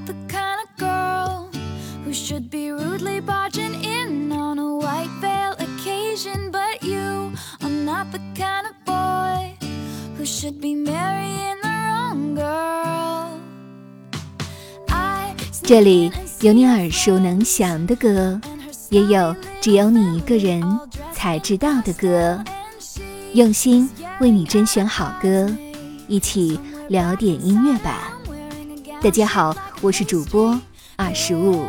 not the kind of girl who should be rudely barging in on a white veil occasion. But you are not the kind of boy who should be marrying the wrong girl. I 这里有你耳熟能详的歌，也有只有你一个人才知道的歌。用心为你甄选好歌，一起聊点音乐吧。大家好，我是主播二十五。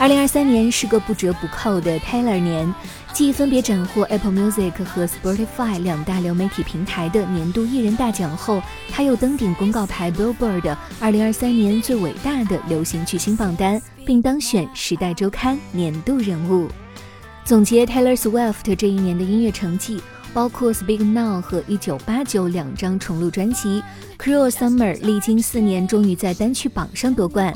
二零二三年是个不折不扣的 Taylor 年，继分别斩获 Apple Music 和 Spotify 两大流媒体平台的年度艺人大奖后，他又登顶公告牌 Billboard 的二零二三年最伟大的流行巨星榜单，并当选《时代周刊》年度人物。总结 Taylor Swift 这一年的音乐成绩，包括《Speak Now》和《一九八九》两张重录专辑，《Cruel Summer》历经四年终于在单曲榜上夺冠。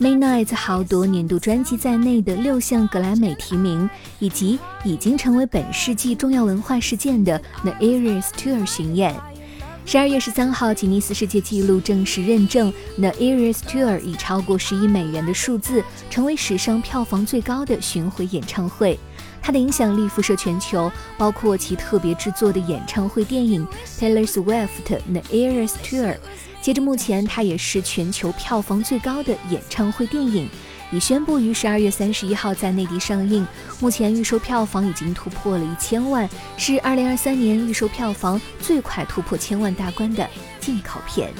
May Night 豪夺年度专辑在内的六项格莱美提名，以及已经成为本世纪重要文化事件的 The Eras Tour 巡演。十二月十三号，吉尼斯世界纪录正式认证 The Eras Tour 已超过十亿美元的数字，成为史上票房最高的巡回演唱会。它的影响力辐射全球，包括其特别制作的演唱会电影 Taylor Swift The Eras Tour。截至目前，它也是全球票房最高的演唱会电影，已宣布于十二月三十一号在内地上映。目前预售票房已经突破了一千万，是二零二三年预售票房最快突破千万大关的进口片。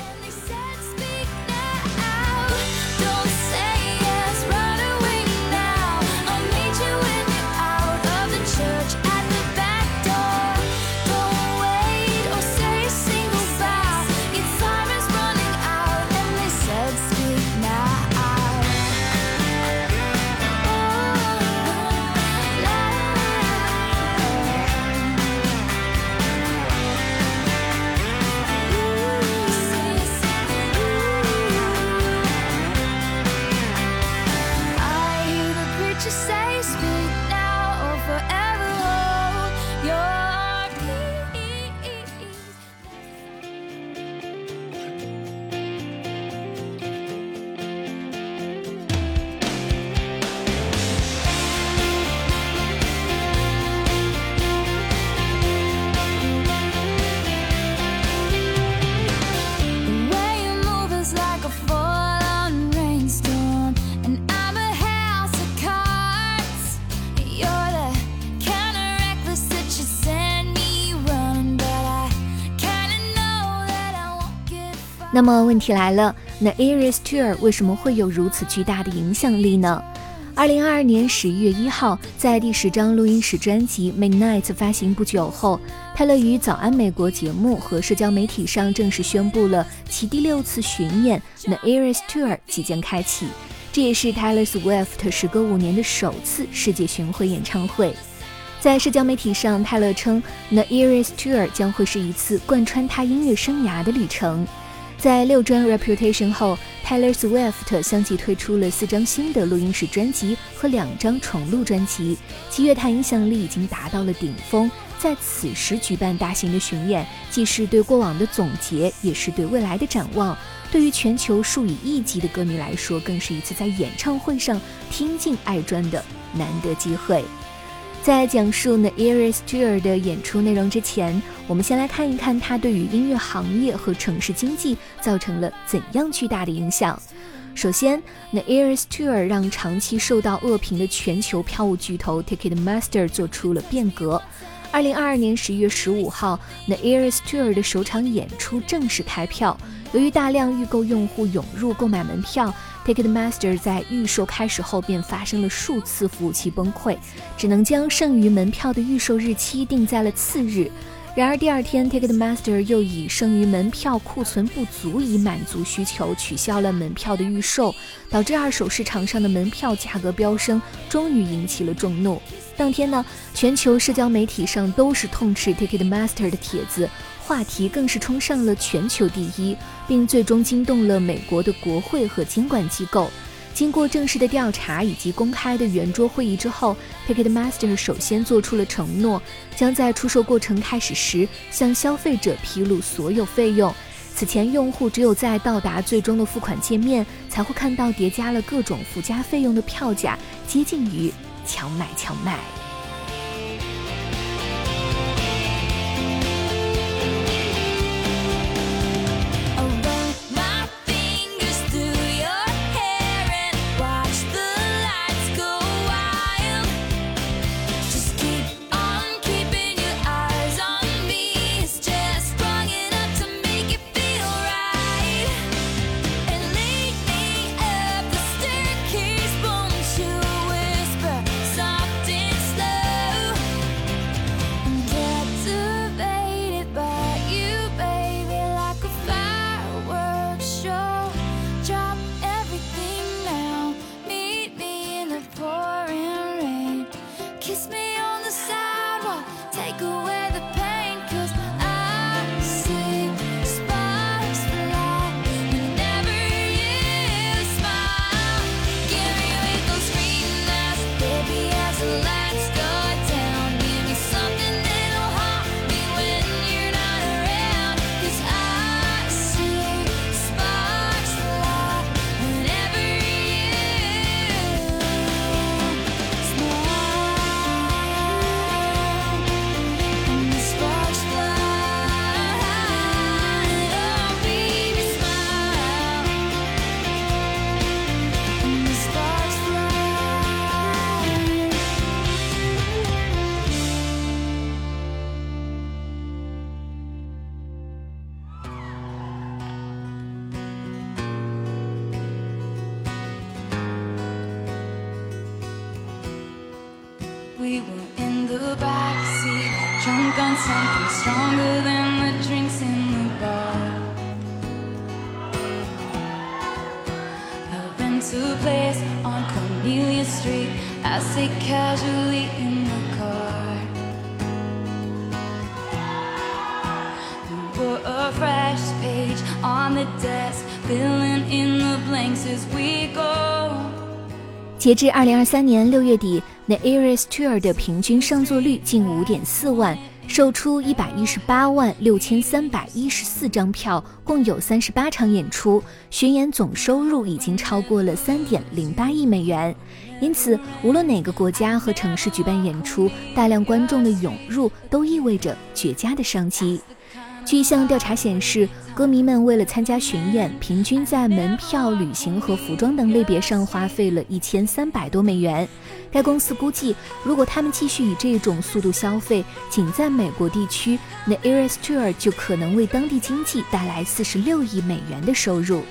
那么问题来了，The Eras Tour 为什么会有如此巨大的影响力呢？二零二二年十一月一号，在第十张录音室专辑《Midnight》发行不久后，泰勒于《早安美国》节目和社交媒体上正式宣布了其第六次巡演 The Eras Tour 即将开启，这也是 Taylor Swift 时隔五年的首次世界巡回演唱会。在社交媒体上，泰勒称 The Eras Tour 将会是一次贯穿他音乐生涯的旅程。在六专 Reputation 后，Taylor Swift 相继推出了四张新的录音室专辑和两张重录专辑，其乐坛影响力已经达到了顶峰。在此时举办大型的巡演，既是对过往的总结，也是对未来的展望。对于全球数以亿计的歌迷来说，更是一次在演唱会上听尽爱专的难得机会。在讲述 The Eras Tour 的演出内容之前，我们先来看一看它对于音乐行业和城市经济造成了怎样巨大的影响。首先，The Eras Tour 让长期受到恶评的全球票务巨头 Ticketmaster 做出了变革。二零二二年十一月十五号，The Eras Tour 的首场演出正式开票。由于大量预购用户涌入购买门票，Ticketmaster 在预售开始后便发生了数次服务器崩溃，只能将剩余门票的预售日期定在了次日。然而第二天，Ticketmaster 又以剩余门票库存不足以满足需求，取消了门票的预售，导致二手市场上的门票价格飙升，终于引起了众怒。当天呢，全球社交媒体上都是痛斥 Ticketmaster 的帖子。话题更是冲上了全球第一，并最终惊动了美国的国会和监管机构。经过正式的调查以及公开的圆桌会议之后，Ticketmaster 首先做出了承诺，将在出售过程开始时向消费者披露所有费用。此前，用户只有在到达最终的付款界面，才会看到叠加了各种附加费用的票价，接近于强买强卖。We were in the backseat, drunk on something stronger than the drinks in the bar. I rent a place on Cornelia Street. I sit casually in the car. We were a fresh page on the desk, filling in the blanks as we go. 截至二零二三年六月底 ，The Eras Tour 的平均上座率近五点四万，售出一百一十八万六千三百一十四张票，共有三十八场演出，巡演总收入已经超过了三点零八亿美元。因此，无论哪个国家和城市举办演出，大量观众的涌入都意味着绝佳的商机。据一项调查显示，歌迷们为了参加巡演，平均在门票、旅行和服装等类别上花费了一千三百多美元。该公司估计，如果他们继续以这种速度消费，仅在美国地区，The Eras Tour 就可能为当地经济带来四十六亿美元的收入。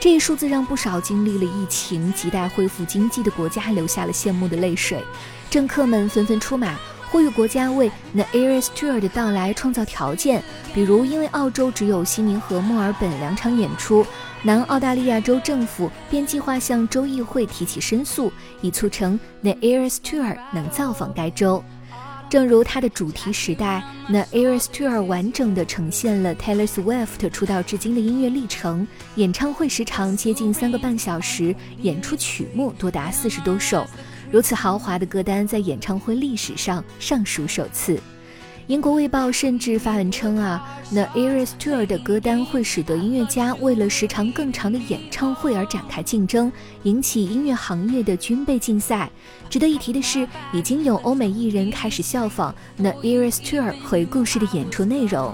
这一数字让不少经历了疫情、亟待恢复经济的国家留下了羡慕的泪水。政客们纷纷出马。呼吁国家为 The Eras Tour 的到来创造条件，比如因为澳洲只有悉尼和墨尔本两场演出，南澳大利亚州政府便计划向州议会提起申诉，以促成 The Eras Tour 能造访该州。正如它的主题时代，The Eras Tour 完整地呈现了 Taylor Swift 出道至今的音乐历程。演唱会时长接近三个半小时，演出曲目多达四十多首。如此豪华的歌单在演唱会历史上尚属首次。英国卫报甚至发文称啊，The Eras Tour 的歌单会使得音乐家为了时长更长的演唱会而展开竞争，引起音乐行业的军备竞赛。值得一提的是，已经有欧美艺人开始效仿 The Eras Tour 回顾式的演出内容。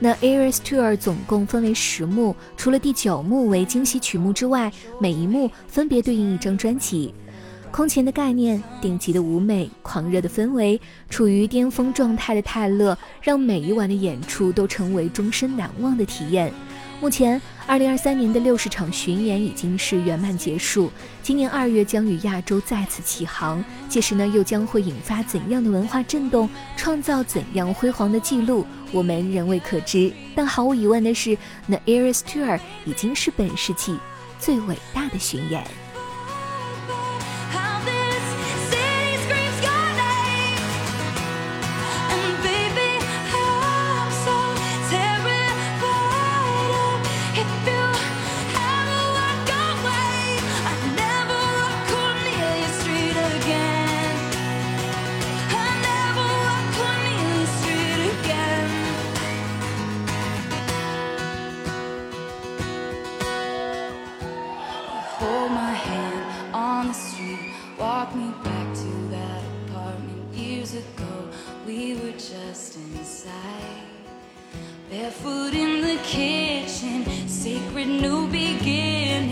The Eras Tour 总共分为十幕，除了第九幕为惊喜曲目之外，每一幕分别对应一张专辑。空前的概念、顶级的舞美、狂热的氛围、处于巅峰状态的泰勒，让每一晚的演出都成为终身难忘的体验。目前，二零二三年的六十场巡演已经是圆满结束，今年二月将与亚洲再次起航，届时呢又将会引发怎样的文化震动，创造怎样辉煌的记录，我们仍未可知。但毫无疑问的是，The Eras Tour 已经是本世纪最伟大的巡演。just inside. Barefoot in the kitchen, sacred new beginning.